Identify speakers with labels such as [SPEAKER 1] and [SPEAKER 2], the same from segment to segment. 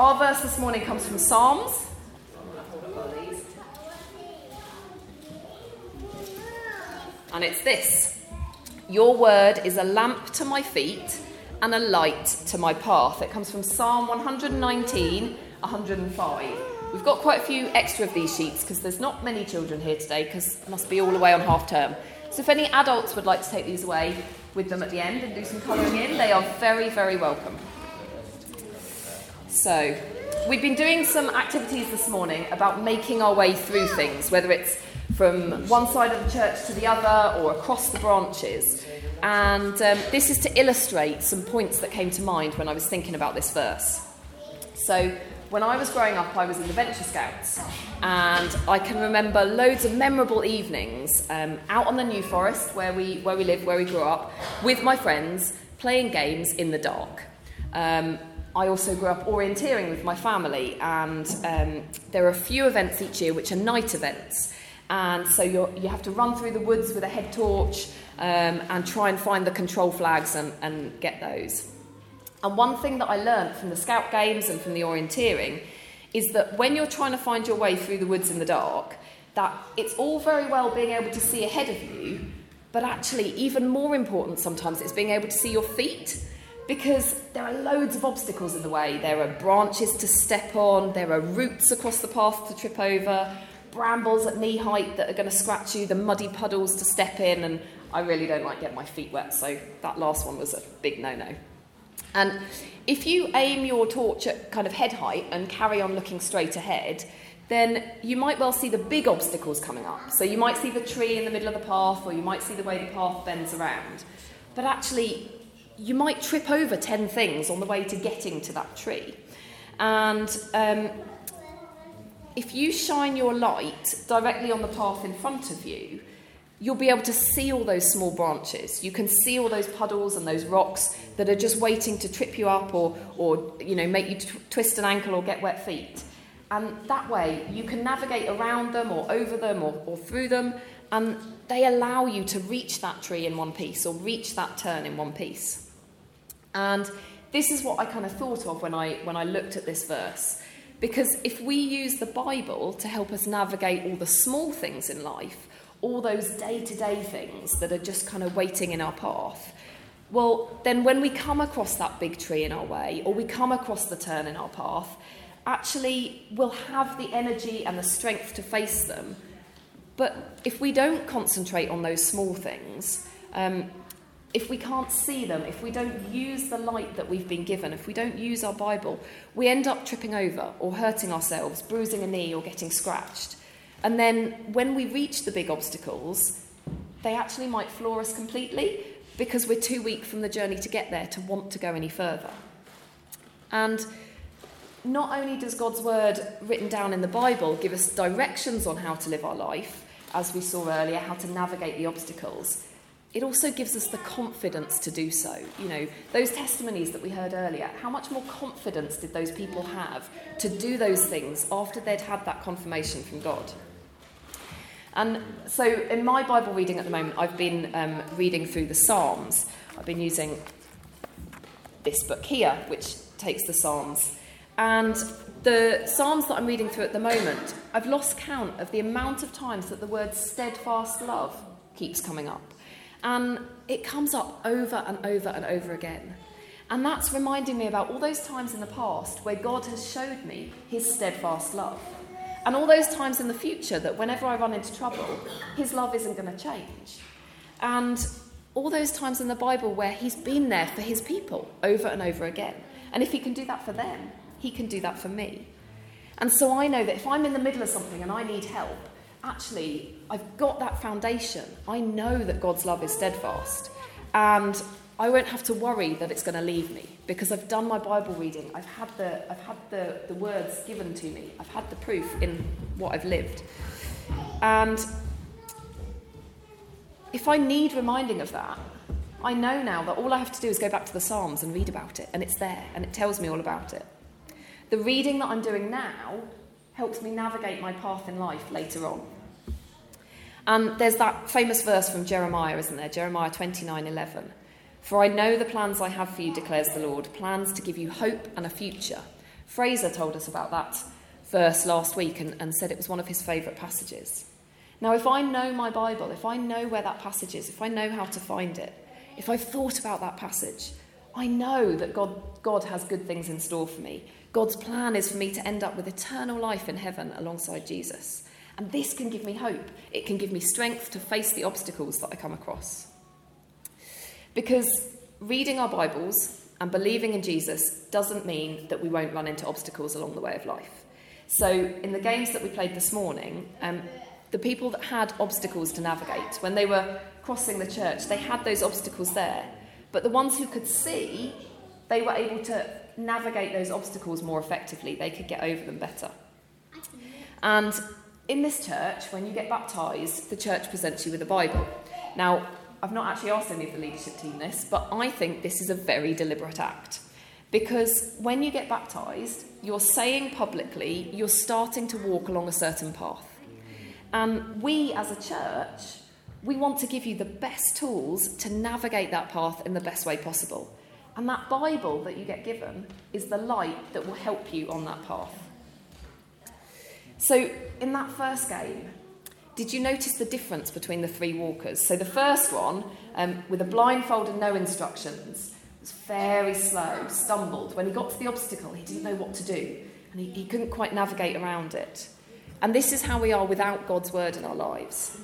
[SPEAKER 1] Our verse this morning comes from Psalms. And it's this Your word is a lamp to my feet and a light to my path. It comes from Psalm 119, 105. We've got quite a few extra of these sheets because there's not many children here today because must be all away on half term. So if any adults would like to take these away with them at the end and do some colouring in, they are very, very welcome. So, we've been doing some activities this morning about making our way through things, whether it's from one side of the church to the other or across the branches. And um, this is to illustrate some points that came to mind when I was thinking about this verse. So, when I was growing up, I was in the Venture Scouts, and I can remember loads of memorable evenings um, out on the New Forest, where we, where we lived, where we grew up, with my friends, playing games in the dark. Um, I also grew up orienteering with my family, and um, there are a few events each year which are night events. And so you have to run through the woods with a head torch um, and try and find the control flags and, and get those. And one thing that I learned from the scout games and from the orienteering is that when you're trying to find your way through the woods in the dark, that it's all very well being able to see ahead of you, but actually, even more important sometimes, is being able to see your feet because there are loads of obstacles in the way. There are branches to step on, there are roots across the path to trip over, brambles at knee height that are going to scratch you, the muddy puddles to step in, and I really don't like getting my feet wet, so that last one was a big no no. And if you aim your torch at kind of head height and carry on looking straight ahead, then you might well see the big obstacles coming up. So you might see the tree in the middle of the path, or you might see the way the path bends around. But actually, you might trip over 10 things on the way to getting to that tree. And um, if you shine your light directly on the path in front of you, you'll be able to see all those small branches. You can see all those puddles and those rocks that are just waiting to trip you up or, or you know, make you t- twist an ankle or get wet feet. And that way, you can navigate around them or over them or, or through them, and they allow you to reach that tree in one piece or reach that turn in one piece. And this is what I kind of thought of when I, when I looked at this verse. Because if we use the Bible to help us navigate all the small things in life, all those day to day things that are just kind of waiting in our path, well, then when we come across that big tree in our way, or we come across the turn in our path, actually we'll have the energy and the strength to face them. But if we don't concentrate on those small things, um, if we can't see them, if we don't use the light that we've been given, if we don't use our Bible, we end up tripping over or hurting ourselves, bruising a knee or getting scratched. And then when we reach the big obstacles, they actually might floor us completely because we're too weak from the journey to get there to want to go any further. And not only does God's word written down in the Bible give us directions on how to live our life, as we saw earlier, how to navigate the obstacles, it also gives us the confidence to do so. You know, those testimonies that we heard earlier, how much more confidence did those people have to do those things after they'd had that confirmation from God? And so, in my Bible reading at the moment, I've been um, reading through the Psalms. I've been using this book here, which takes the Psalms. And the Psalms that I'm reading through at the moment, I've lost count of the amount of times that the word steadfast love keeps coming up. And it comes up over and over and over again. And that's reminding me about all those times in the past where God has showed me his steadfast love. And all those times in the future that whenever I run into trouble, his love isn't going to change. And all those times in the Bible where he's been there for his people over and over again. And if he can do that for them, he can do that for me. And so I know that if I'm in the middle of something and I need help, actually, I've got that foundation. I know that God's love is steadfast. And I won't have to worry that it's going to leave me because I've done my Bible reading. I've had the, I've had the, the words given to me. I've had the proof in what I've lived. And if I need reminding of that, I know now that all I have to do is go back to the Psalms and read about it, and it's there, and it tells me all about it. The reading that I'm doing now helps me navigate my path in life later on. And there's that famous verse from Jeremiah, isn't there? Jeremiah 29 11. For I know the plans I have for you, declares the Lord plans to give you hope and a future. Fraser told us about that verse last week and, and said it was one of his favourite passages. Now, if I know my Bible, if I know where that passage is, if I know how to find it, if I've thought about that passage, I know that God, God has good things in store for me. God's plan is for me to end up with eternal life in heaven alongside Jesus. And this can give me hope. It can give me strength to face the obstacles that I come across. Because reading our Bibles and believing in Jesus doesn't mean that we won't run into obstacles along the way of life. So, in the games that we played this morning, um, the people that had obstacles to navigate, when they were crossing the church, they had those obstacles there. But the ones who could see, they were able to navigate those obstacles more effectively. They could get over them better. And in this church, when you get baptised, the church presents you with a Bible. Now, I've not actually asked any of the leadership team this, but I think this is a very deliberate act. Because when you get baptised, you're saying publicly you're starting to walk along a certain path. And we as a church, we want to give you the best tools to navigate that path in the best way possible. And that Bible that you get given is the light that will help you on that path. So, in that first game, did you notice the difference between the three walkers? So, the first one, um, with a blindfold and no instructions, was very slow, stumbled. When he got to the obstacle, he didn't know what to do, and he, he couldn't quite navigate around it. And this is how we are without God's word in our lives.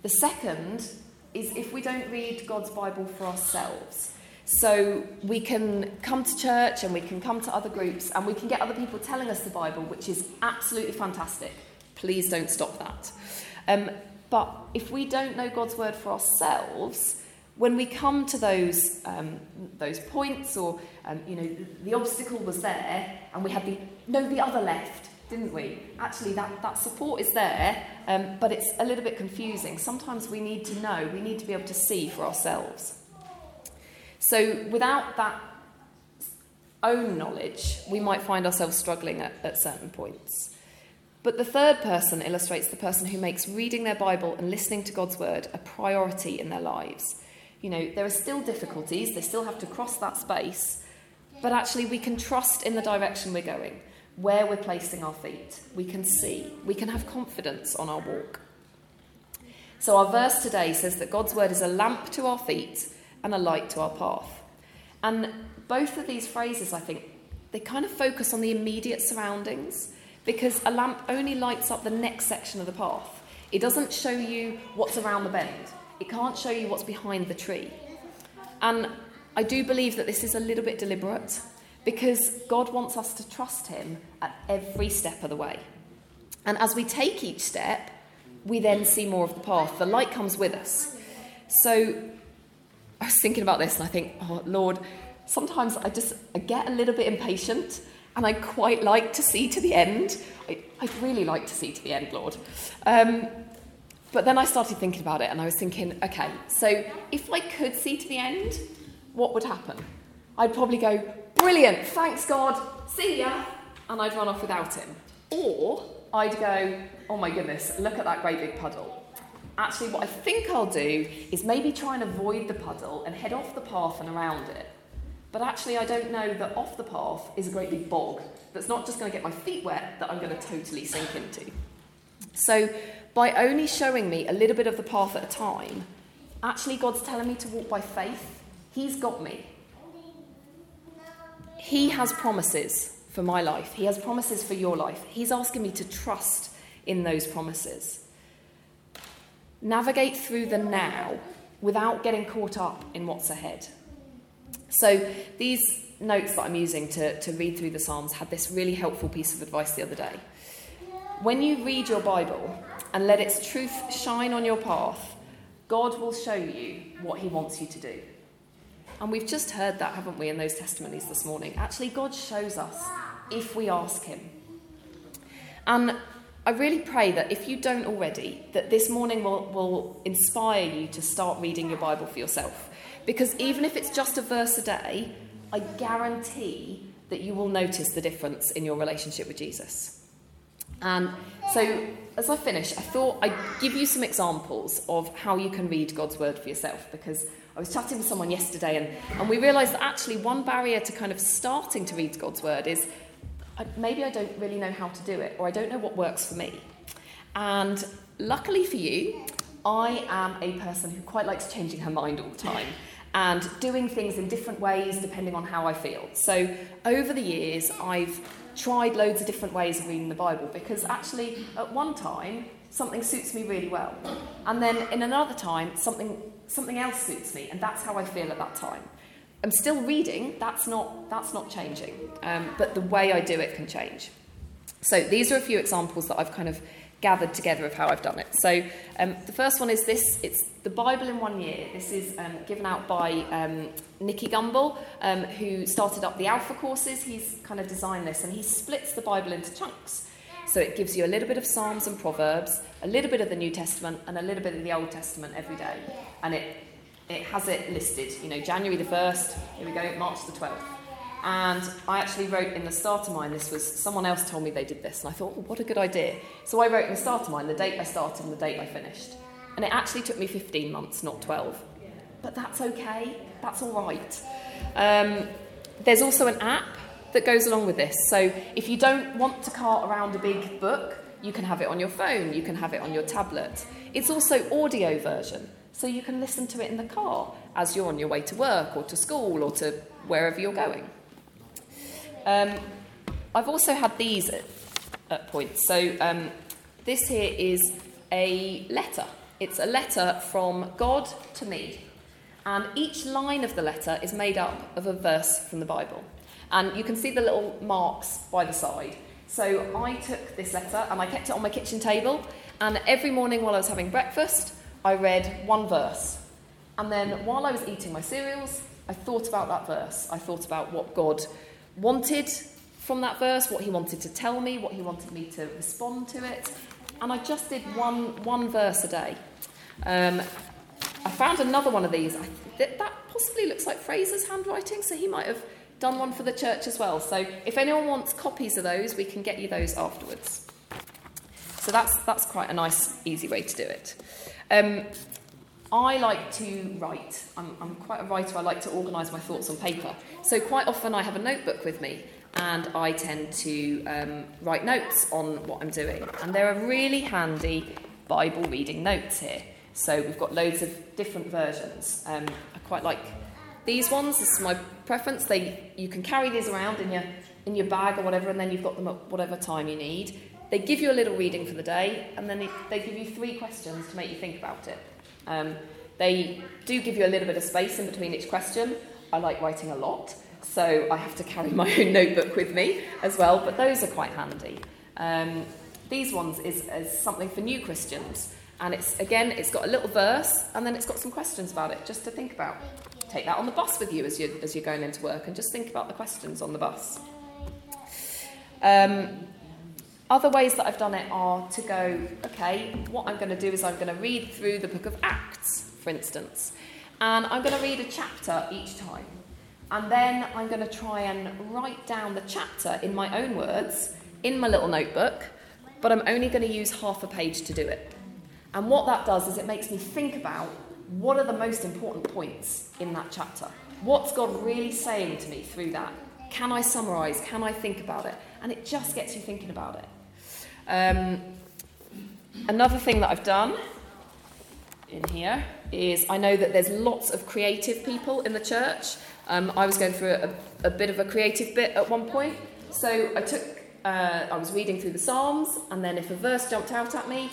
[SPEAKER 1] The second is if we don't read God's Bible for ourselves. So we can come to church and we can come to other groups and we can get other people telling us the Bible, which is absolutely fantastic. Please don't stop that. Um, but if we don't know God's word for ourselves, when we come to those um, those points, or um, you know, the, obstacle was there, and we had the no, the other left, didn't we? Actually, that, that support is there, um, but it's a little bit confusing. Sometimes we need to know, we need to be able to see for ourselves. So, without that own knowledge, we might find ourselves struggling at, at certain points. But the third person illustrates the person who makes reading their Bible and listening to God's word a priority in their lives. You know, there are still difficulties, they still have to cross that space, but actually we can trust in the direction we're going where we're placing our feet. We can see, we can have confidence on our walk. So, our verse today says that God's word is a lamp to our feet and a light to our path. And both of these phrases, I think, they kind of focus on the immediate surroundings because a lamp only lights up the next section of the path. It doesn't show you what's around the bend, it can't show you what's behind the tree. And I do believe that this is a little bit deliberate because God wants us to trust Him at every step of the way. And as we take each step, we then see more of the path. The light comes with us. So I was thinking about this and I think, oh, Lord, sometimes I just I get a little bit impatient and I quite like to see to the end. I, would really like to see to the end, Lord. Um, but then I started thinking about it and I was thinking, okay, so if I could see to the end, what would happen? I'd probably go, brilliant, thanks God, see ya, and I'd run off without him. Or I'd go, oh my goodness, look at that great big puddle. Actually, what I think I'll do is maybe try and avoid the puddle and head off the path and around it. But actually, I don't know that off the path is a great big bog that's not just going to get my feet wet, that I'm going to totally sink into. So, by only showing me a little bit of the path at a time, actually, God's telling me to walk by faith. He's got me. He has promises for my life, He has promises for your life. He's asking me to trust in those promises. Navigate through the now without getting caught up in what's ahead. So, these notes that I'm using to, to read through the Psalms had this really helpful piece of advice the other day. When you read your Bible and let its truth shine on your path, God will show you what He wants you to do. And we've just heard that, haven't we, in those testimonies this morning? Actually, God shows us if we ask Him. And I really pray that if you don't already, that this morning will, will inspire you to start reading your Bible for yourself. Because even if it's just a verse a day, I guarantee that you will notice the difference in your relationship with Jesus. And so, as I finish, I thought I'd give you some examples of how you can read God's word for yourself because I was chatting with someone yesterday, and, and we realised that actually one barrier to kind of starting to read God's word is maybe I don't really know how to do it, or I don't know what works for me. And luckily for you, I am a person who quite likes changing her mind all the time and doing things in different ways depending on how I feel. So over the years, I've tried loads of different ways of reading the Bible because actually, at one time, something suits me really well. And then in another time, something, something else suits me, and that's how I feel at that time. I'm still reading, that's not, that's not changing, um, but the way I do it can change. So these are a few examples that I've kind of gathered together of how I've done it. So um, the first one is this it's the Bible in one year. This is um, given out by um, Nicky Gumbel, um, who started up the Alpha courses. He's kind of designed this and he splits the Bible into chunks. So it gives you a little bit of Psalms and Proverbs, a little bit of the New Testament, and a little bit of the Old Testament every day. And it, it has it listed, you know, January the 1st, here we go, March the 12th. And I actually wrote in the starter mine, this was someone else told me they did this, and I thought, oh, what a good idea. So I wrote in the starter mine the date I started and the date I finished. And it actually took me 15 months, not 12. But that's okay, that's all right. Um, there's also an app that goes along with this. So if you don't want to cart around a big book, you can have it on your phone, you can have it on your tablet. It's also audio version, so you can listen to it in the car as you're on your way to work or to school or to wherever you're going. Um, I've also had these at, at points. So um, this here is a letter. It's a letter from God to me. And each line of the letter is made up of a verse from the Bible. And you can see the little marks by the side. So I took this letter and I kept it on my kitchen table. And every morning while I was having breakfast, I read one verse. And then while I was eating my cereals, I thought about that verse. I thought about what God wanted from that verse, what he wanted to tell me, what he wanted me to respond to it. And I just did one, one verse a day. Um, I found another one of these. That possibly looks like Fraser's handwriting, so he might have done one for the church as well. So if anyone wants copies of those, we can get you those afterwards. So that's, that's quite a nice, easy way to do it. Um, I like to write. I'm, I'm quite a writer. I like to organise my thoughts on paper. So quite often I have a notebook with me and I tend to um, write notes on what I'm doing. And there are really handy Bible reading notes here. So we've got loads of different versions. Um, I quite like these ones. This is my preference. They you can carry these around in your in your bag or whatever, and then you've got them at whatever time you need. They give you a little reading for the day, and then they, give you three questions to make you think about it. Um, they do give you a little bit of space in between each question. I like writing a lot, so I have to carry my own notebook with me as well, but those are quite handy. Um, these ones is, is something for new Christians, and it's again, it's got a little verse, and then it's got some questions about it just to think about. Take that on the bus with you as, you, as you're going into work, and just think about the questions on the bus. Um, other ways that I've done it are to go, okay, what I'm going to do is I'm going to read through the book of Acts for instance. And I'm going to read a chapter each time. And then I'm going to try and write down the chapter in my own words in my little notebook, but I'm only going to use half a page to do it. And what that does is it makes me think about what are the most important points in that chapter? What's God really saying to me through that? Can I summarize? Can I think about it? And it just gets you thinking about it. Um, another thing that I've done in here is I know that there's lots of creative people in the church. Um, I was going through a, a, bit of a creative bit at one point. So I took, uh, I was reading through the Psalms, and then if a verse jumped out at me,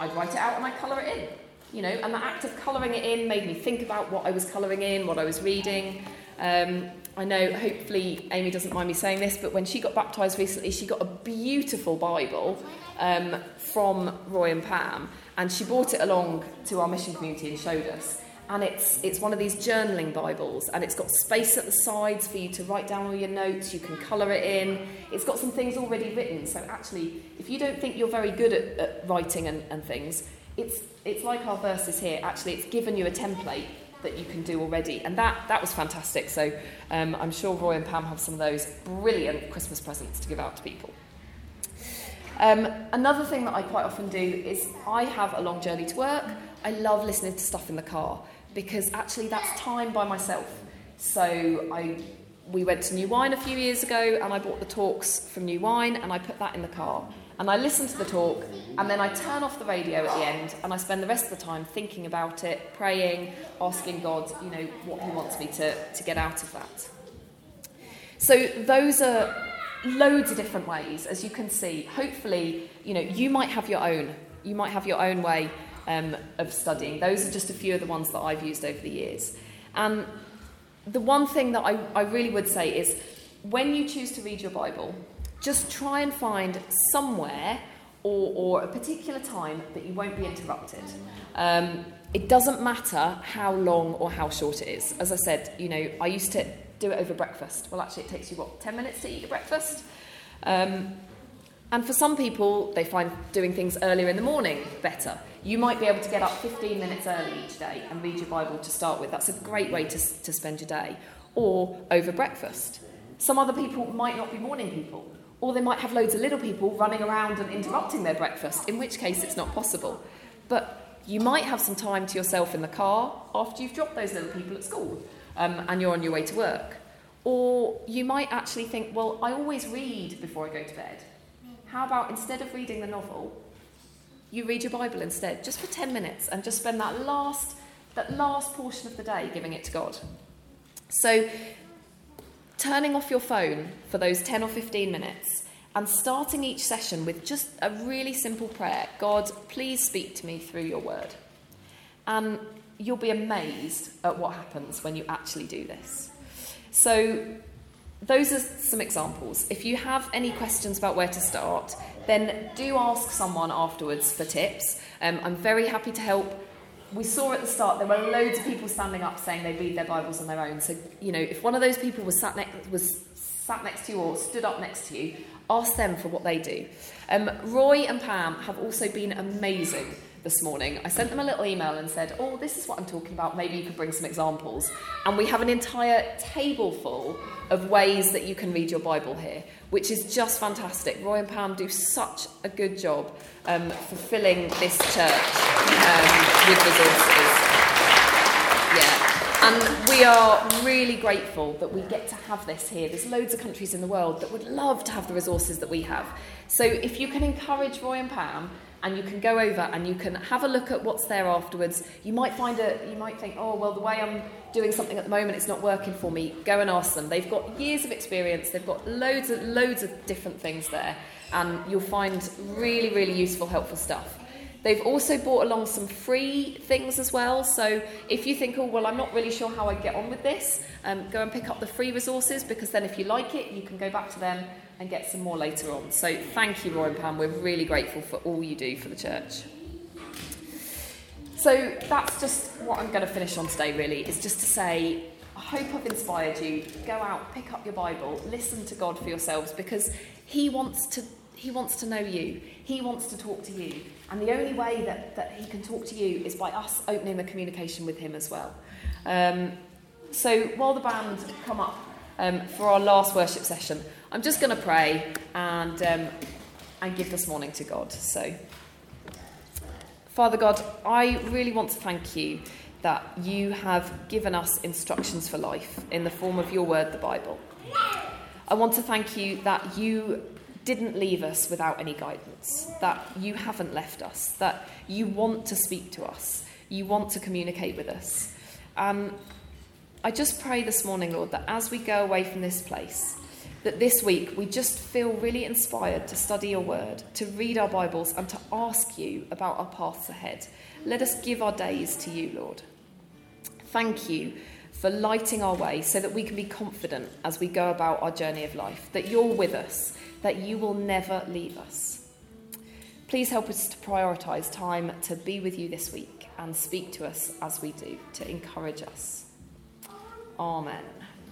[SPEAKER 1] I'd write it out and I'd colour it in. You know, and the act of colouring it in made me think about what I was colouring in, what I was reading. Um, I know, hopefully, Amy doesn't mind me saying this, but when she got baptised recently, she got a beautiful Bible um, from Roy and Pam, and she brought it along to our mission community and showed us. And it's, it's one of these journaling Bibles, and it's got space at the sides for you to write down all your notes. You can colour it in. It's got some things already written. So, actually, if you don't think you're very good at, at writing and, and things, it's, it's like our verses here. Actually, it's given you a template that you can do already. And that, that was fantastic. So um, I'm sure Roy and Pam have some of those brilliant Christmas presents to give out to people. Um, another thing that I quite often do is I have a long journey to work. I love listening to stuff in the car because actually that's time by myself. So I we went to New Wine a few years ago and I bought the talks from New Wine and I put that in the car. And I listen to the talk and then I turn off the radio at the end and I spend the rest of the time thinking about it, praying, asking God, you know, what He wants me to, to get out of that. So those are loads of different ways, as you can see. Hopefully, you know, you might have your own. You might have your own way um, of studying. Those are just a few of the ones that I've used over the years. And the one thing that I, I really would say is when you choose to read your Bible, just try and find somewhere or, or a particular time that you won't be interrupted. Um, it doesn't matter how long or how short it is. As I said, you know, I used to do it over breakfast. Well, actually, it takes you, what, 10 minutes to eat your breakfast? Um, and for some people, they find doing things earlier in the morning better. You might be able to get up 15 minutes early each day and read your Bible to start with. That's a great way to, to spend your day. Or over breakfast. Some other people might not be morning people, or they might have loads of little people running around and interrupting their breakfast, in which case it's not possible. But you might have some time to yourself in the car after you've dropped those little people at school um, and you're on your way to work. Or you might actually think, well, I always read before I go to bed. How about instead of reading the novel, you read your Bible instead, just for 10 minutes, and just spend that last, that last portion of the day giving it to God? So, turning off your phone for those 10 or 15 minutes and starting each session with just a really simple prayer God, please speak to me through your word. And you'll be amazed at what happens when you actually do this. So, those are some examples. If you have any questions about where to start, then do ask someone afterwards for tips. Um, I'm very happy to help. We saw at the start there were loads of people standing up saying they read their Bibles on their own. So, you know, if one of those people was sat, ne- was sat next to you or stood up next to you, ask them for what they do. Um, Roy and Pam have also been amazing this morning. I sent them a little email and said, Oh, this is what I'm talking about. Maybe you could bring some examples. And we have an entire table full of ways that you can read your Bible here, which is just fantastic. Roy and Pam do such a good job um, fulfilling this church um, with resources. Yeah. And we are really grateful that we get to have this here. There's loads of countries in the world that would love to have the resources that we have. So if you can encourage Roy and Pam and you can go over and you can have a look at what's there afterwards. You might find it, you might think, oh, well, the way I'm doing something at the moment, it's not working for me. Go and ask them. They've got years of experience, they've got loads of, loads of different things there, and you'll find really, really useful, helpful stuff. They've also brought along some free things as well. So if you think, oh, well, I'm not really sure how I get on with this, um, go and pick up the free resources because then if you like it, you can go back to them and get some more later on. So thank you, Roy and Pam. We're really grateful for all you do for the church. So that's just what I'm going to finish on today, really, is just to say, I hope I've inspired you. Go out, pick up your Bible, listen to God for yourselves because He wants to he wants to know you. He wants to talk to you. And the only way that, that he can talk to you is by us opening the communication with him as well. Um, so while the band come up um, for our last worship session, I'm just going to pray and, um, and give this morning to God. So, Father God, I really want to thank you that you have given us instructions for life in the form of your word, the Bible. I want to thank you that you didn't leave us without any guidance, that you haven't left us, that you want to speak to us, you want to communicate with us. Um, I just pray this morning, Lord, that as we go away from this place, that this week we just feel really inspired to study your word, to read our Bibles, and to ask you about our paths ahead. Let us give our days to you, Lord. Thank you for lighting our way so that we can be confident as we go about our journey of life, that you're with us, that you will never leave us. Please help us to prioritise time to be with you this week and speak to us as we do, to encourage us. Amen.